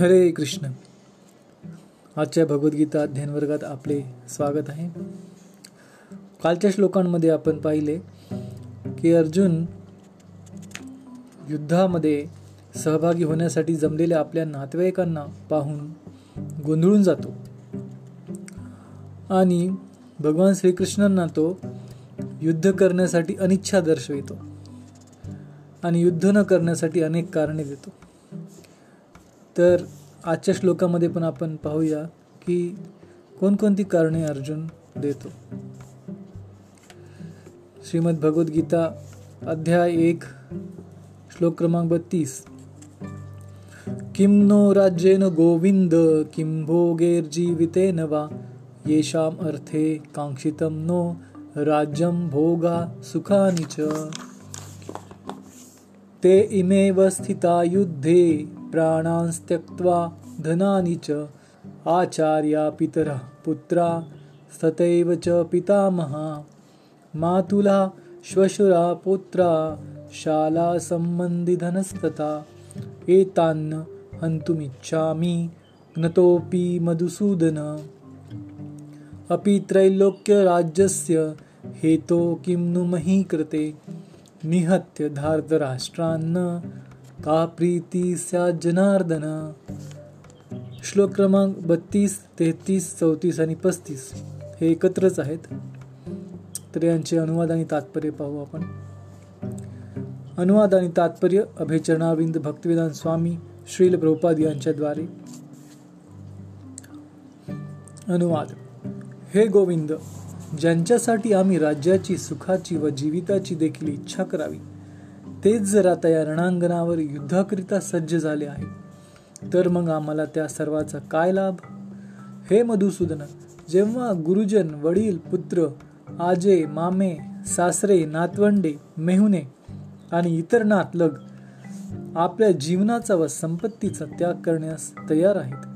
हरे कृष्ण. आजच्या भगवद्गीता अध्ययन वर्गात आपले स्वागत आहे. कालच्या श्लोकांमध्ये आपण पाहिले की अर्जुन युद्धामध्ये सहभागी होण्यासाठी जमलेल्या आपल्या नातेवाईकांना पाहून गोंधळून जातो. आणि भगवान श्रीकृष्णांना तो युद्ध करण्यासाठी अनिच्छा दर्शवितो आणि युद्ध न करण्यासाठी अनेक कारणे देतो. तर आजच्या श्लोकामध्ये पण आपण पाहूया की कोणकोणती कारणे अर्जुन देतो. श्रीमद भगवद्गीता अध्याय एक श्लोक क्रमांक बत्तीस किं नो राज्येन गोविंद किं भोगेर्जीवितेन वा येशाम अर्थे कांक्षितम नो राज्यम भोगा सुखानि च। ते इमेव स्थिता युद्धे प्राणांस्त्यक्त्वा धनानि च आचार्या पितरः पुत्रा सतैव च पितामहा। मातुला श्वशुरा पुत्रा शाला धनस्तता एतान्न हन्तुमिच्छामि ज्ञतोऽपि मधुसूदन। अपि त्रैलोक्यराज्यस्य हेतो किं नु मही कृते निहत्य धार्तराष्ट्रान्न का प्रीती जनार्दन श्लोक क्रमांक बत्तीस तेहतीस चौतीस आणि पस्तीस हे एकत्रच आहेत. तर यांचे अनुवाद आणि तात्पर्य पाहू आपण. अनुवाद आणि तात्पर्य अभयचरणाविंद भक्तिवेदान स्वामी श्रील प्रभुपाद यांच्याद्वारे. अनुवाद हे गोविंद ज्यांच्यासाठी आम्ही राज्याची सुखाची व जीविताची देखील इच्छा करावी तेच जर आता या रणांगणावर युद्धाकरिता सज्ज झाले आहे तर मग आम्हाला त्या सर्वाचा काय लाभ? हे मधुसूदन जेव्हा गुरुजन वडील पुत्र आजे मामे सासरे नातवंडे मेहुणे आणि इतर नातलग आपल्या जीवनाचा व संपत्तीचा त्याग करण्यास तयार आहेत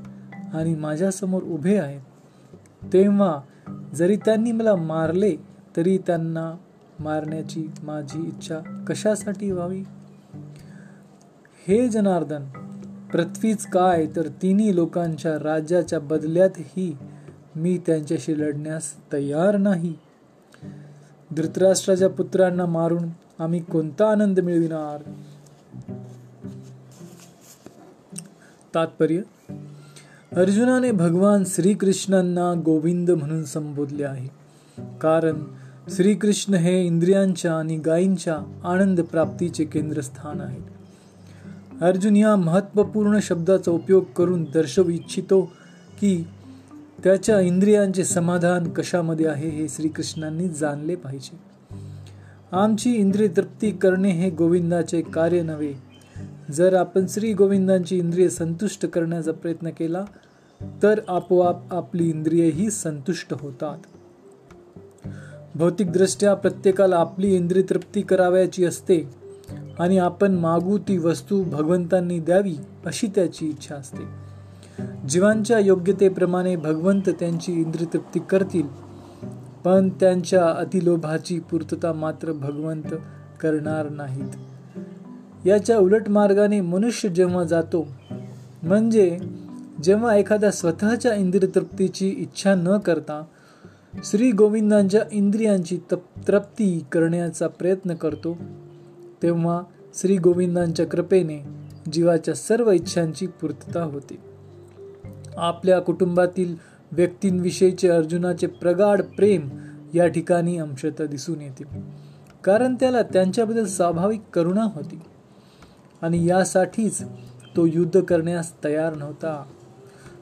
आणि माझ्यासमोर उभे आहेत तेव्हा जरी त्यांनी मला मारले तरी त्यांना मारण्याची माझी इच्छा कशासाठी व्हावी? हे जनार्दन पृथ्वीच काय तर तिन्ही लोकांच्या राज्याच्या बदल्यातही मी त्यांच्याशी लढण्यास तयार नाही. धृतराष्ट्राच्या पुत्रांना मारून आम्ही कोणता आनंद मिळविणार? तात्पर्य अर्जुनाने भगवान श्रीकृष्णांना गोविंद म्हणून संबोधले आहे. कारण श्रीकृष्ण हे इंद्रियांच्या आणि गायींच्या आनंद प्राप्तीचे केंद्रस्थान आहे अर्जुन या महत्त्वपूर्ण शब्दाचा उपयोग करून दर्शवू इच्छितो की त्याच्या इंद्रियांचे समाधान कशामध्ये आहे हे श्रीकृष्णांनी जाणले पाहिजे. आमची इंद्रिय तृप्ती करणे हे गोविंदाचे कार्य नव्हे. जर आपण श्री गोविंदांची इंद्रिय संतुष्ट करण्याचा प्रयत्न केला तर आपोआप आपली इंद्रियही संतुष्ट होतात. भौतिकदृष्ट्या प्रत्येकाला आपली इंद्रिय तृप्ती करावयाची असते आणि आपण मागू ती वस्तू भगवंतांनी द्यावी अशी त्याची इच्छा असते. जीवांच्या योग्यतेप्रमाणे भगवंत त्यांची इंद्रिय तृप्ती करतील पण त्यांच्या अतिलोभाची पूर्तता मात्र भगवंत करणार नाहीत. याच्या उलट मार्गाने मनुष्य जेव्हा जातो म्हणजे जेव्हा एखाद्या स्वतःच्या इंद्रिय तृप्तीची इच्छा न करता श्री गोविंदांच्या इंद्रियांची तृप्ती करण्याचा प्रयत्न करतो तेव्हा श्री गोविंदांच्या कृपेने जीवाच्या सर्व इच्छांची पूर्तता होते. आपल्या कुटुंबातील व्यक्तींविषयीचे अर्जुनाचे प्रगाढ प्रेम या ठिकाणी अंशतः दिसून येते कारण त्याला त्यांच्याबद्दल स्वाभाविक करुणा होती आणि यासाठीच तो युद्ध करण्यास तयार नव्हता.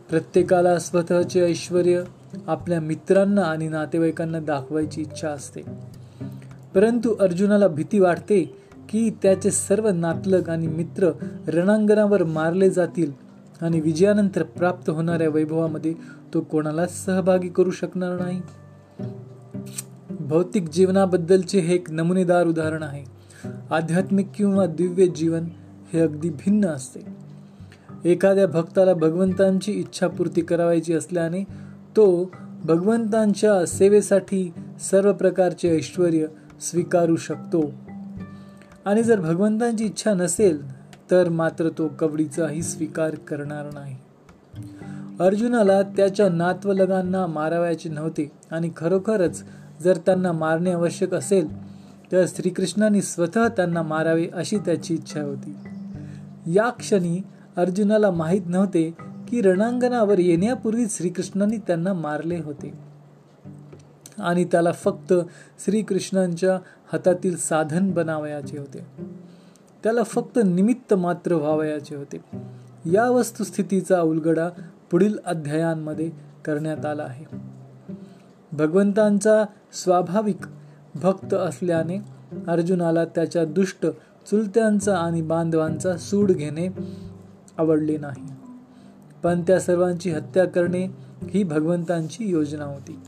प्रत्येकाला स्वतःचे ऐश्वर आपल्या मित्रांना आणि नातेवाईकांना दाखवायची इच्छा असते. परंतु अर्जुनाला भीती वाटते की त्याचे सर्व नातलग आणि मित्र रणांगणावर मारले जातील आणि विजयानंतर प्राप्त होणाऱ्या वैभवामध्ये तो कोणाला सहभागी करू शकणार नाही. भौतिक जीवनाबद्दलचे हे एक नमुनेदार उदाहरण आहे. आध्यात्मिक किंवा दिव्य जीवन हे अगदी भिन्न असते. एखाद्या भक्ताला भगवंतांची इच्छापूर्ती करावायची असल्याने तो भगवंतांच्या सेवेसाठी सर्व प्रकारचे ऐश्वर स्वीकारू शकतो. आणि जर भगवंतांची इच्छा नसेल तर मात्र तो कवडीचाही स्वीकार करणार नाही. अर्जुनाला त्याच्या नातवलगांना मारावयाचे नव्हते आणि खरोखरच जर त्यांना मारणे आवश्यक असेल तर श्रीकृष्णाने स्वतः त्यांना मारावे अशी त्याची इच्छा होती. या क्षणी अर्जुनाला माहीत नव्हते की रणांगणावर येण्यापूर्वी श्रीकृष्णांनी त्यांना मारले होते. आणि त्याला फक्त श्रीकृष्णांच्या हातातील साधन बनावयाचे होते. त्याला फक्त निमित्त मात्र व्हावयाचे होते. या वस्तुस्थितीचा उलगडा पुढील अध्यायांमध्ये करण्यात आला आहे. भगवंतांचा स्वाभाविक भक्त असल्याने अर्जुनाला त्याच्या दुष्ट चुलत्यांचा आणि बांधवांचा सूड घेणे आवडले नाही. पण त्या सर्वांची हत्या करणे ही भगवंतांची योजना होती.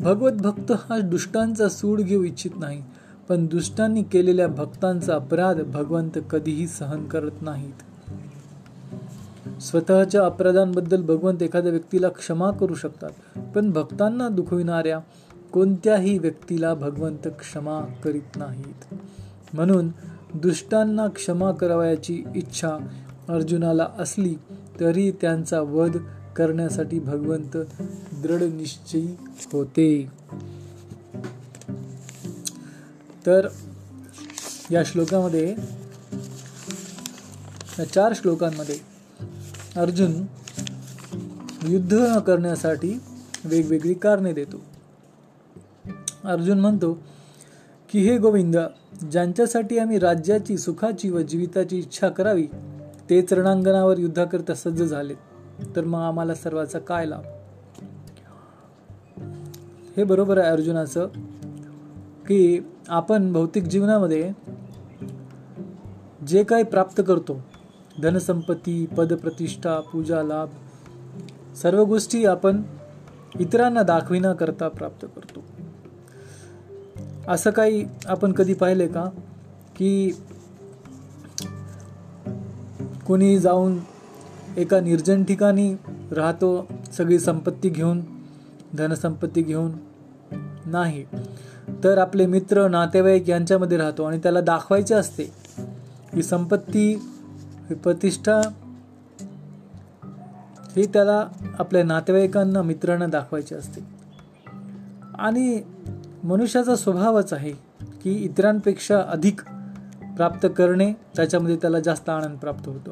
भगवत भक्त हा दुष्टांचा सूड घेऊ इच्छित नाही पण दुष्टांनी केलेल्या भक्तांचा अपराध भगवंत कधीही सहन करत नाहीत. स्वतःच्या अपराधांबद्दल भगवंत एखाद्या व्यक्तीला क्षमा करू शकतात पण भक्तांना दुखविणाऱ्या कोणत्याही व्यक्तीला भगवंत क्षमा करीत नाहीत. म्हणून दुष्टांना क्षमा करावयाची इच्छा अर्जुनाला असली तरी त्यांचा वध करण्यासाठी भगवंत दृढ निश्चयी होते. तर या श्लोकामध्ये या चार श्लोकांमध्ये अर्जुन युद्ध करण्यासाठी वेगवेगळी कारणे देतो. अर्जुन म्हणतो की हे गोविंद ज्यांच्यासाठी आम्ही राज्याची सुखाची व जीविताची इच्छा करावी तेच रणांगणावर युद्धाकरता सज्ज झाले तर मग आम्हाला सर्वाचा काय लाभ? हे बरोबर आहे अर्जुनाचं की आपण भौतिक जीवनामध्ये जे काही प्राप्त करतो धनसंपत्ती पदप्रतिष्ठा पूजा लाभ सर्व गोष्टी आपण इतरांना दाखविना करता प्राप्त करतो. असं काही आपण कधी पाहिले का? की कोणी जाऊन एका निर्जन ठिकाणी राहतो सगळी संपत्ती घेऊन धनसंपत्ती घेऊन. नाही. तर आपले मित्र नातेवाईक यांच्यामध्ये राहतो आणि त्याला दाखवायचे असते ही संपत्ती ही प्रतिष्ठा ही त्याला आपल्या नातेवाईकांना मित्रांना दाखवायची असते. आणि मनुष्याचा स्वभावच आहे की इतरांपेक्षा अधिक प्राप्त करणे त्याच्यामध्ये त्याला जास्त आनंद प्राप्त होतो.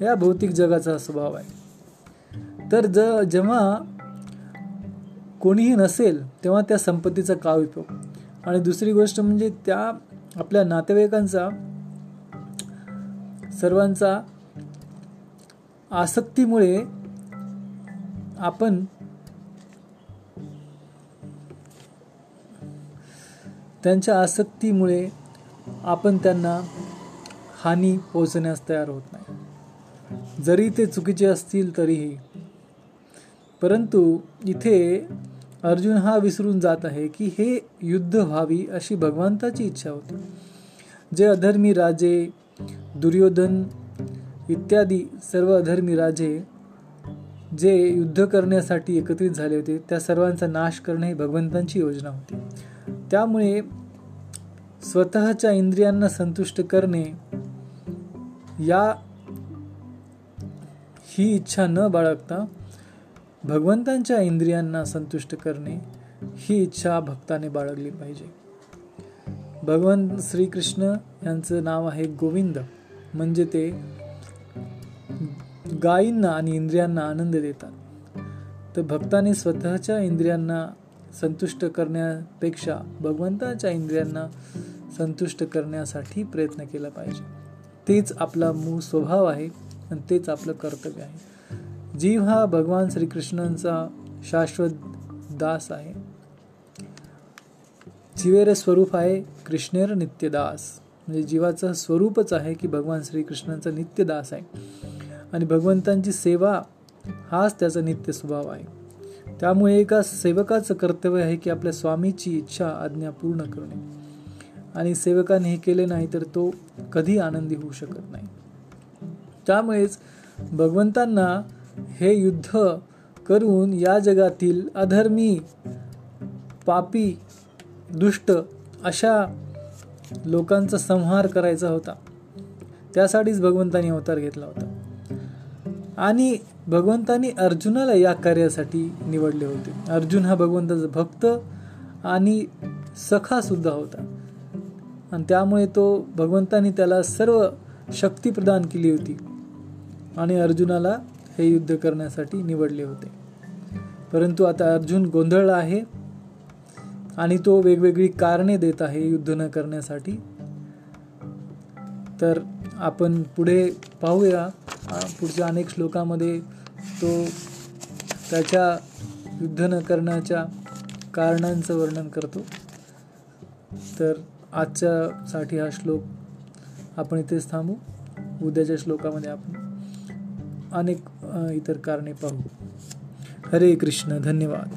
या भौतिक जगाचा स्वभाव आहे. तर ज जेव्हा कोणीही नसेल तेव्हा त्या संपत्तीचा का उपयोग आणि दुसरी गोष्ट म्हणजे त्या आपल्या नातेवाईकांचा सर्वांचा आसक्तीमुळे आपण त्यांच्या आसक्तीमुळे आपण त्यांना हानी पोहोचण्यास तयार होत नाही. जरी ते चुकीचे असतील तरीही. परंतु इथे अर्जुन हा विसरून जात आहे की हे युद्ध व्हावी अशी भगवंताची इच्छा होती. जे अधर्मी राजे दुर्योधन इत्यादी सर्व अधर्मी राजे जे युद्ध करण्यासाठी एकत्रित झाले होते त्या सर्वांचा नाश करणे ही भगवंतांची योजना होती. त्यामुळे स्वतःच्या इंद्रियांना संतुष्ट करणे या ही इच्छा न बाळगता भगवंतांच्या इंद्रियांना संतुष्ट करणे ही इच्छा भक्ताने बाळगली पाहिजे. भगवंत श्रीकृष्ण यांचं नाव आहे गोविंद. म्हणजे ते गायींना आणि इंद्रियांना आनंद देतात. तर भक्ताने स्वतःच्या इंद्रियांना संतुष्ट करण्यापेक्षा भगवंताच्या इंद्रियांना संतुष्ट करण्यासाठी प्रयत्न केला पाहिजे. तेच आपला मूळ स्वभाव आहे आणि तेच आपलं कर्तव्य आहे. जीव हा भगवान श्रीकृष्णांचा शाश्वत दास आहे. जीवेर स्वरूप आहे कृष्णेर नित्यदास म्हणजे जीवाचं स्वरूपच आहे की भगवान श्रीकृष्णांचा नित्यदास आहे. आणि भगवंतांची सेवा हाच त्याचा नित्य स्वभाव आहे. त्यामुळे एका सेवकाचं कर्तव्य आहे की आपल्या स्वामीची इच्छा आज्ञा पूर्ण करणे. आणि सेवकाने हे केले नाही तर तो कधी आनंदी होऊ शकत नाही. त्यामुळेच भगवंतांना हे युद्ध करून या जगातील अधर्मी पापी दुष्ट अशा लोकांचा संहार करायचा होता. त्यासाठीच भगवंतानी अवतार घेतला होता. आणि भगवंतानी अर्जुनाला या कार्यासाठी निवडले होते. अर्जुन हा भगवंताचा भक्त आणि सखा सुद्धा होता. आणि त्यामुळे तो भगवंतानी त्याला सर्व शक्ती प्रदान केली होती. आणि अर्जुनाला हे युद्ध करण्यासाठी निवडले होते. परंतु आता अर्जुन गोंधळला आहे आणि तो वेगवेगळी कारणे देत आहे युद्ध न करण्यासाठी. तर आपण पुढे पाहूया. पुढच्या अनेक श्लोकामध्ये तो त्याच्या युद्ध न करण्याच्या कारणांचं वर्णन करतो. तर आजच्यासाठी हा श्लोक आपण इथेच थांबू. उद्याच्या श्लोकामध्ये आपण अनेक इतर कारणे पाहू. हरे कृष्ण धन्यवाद.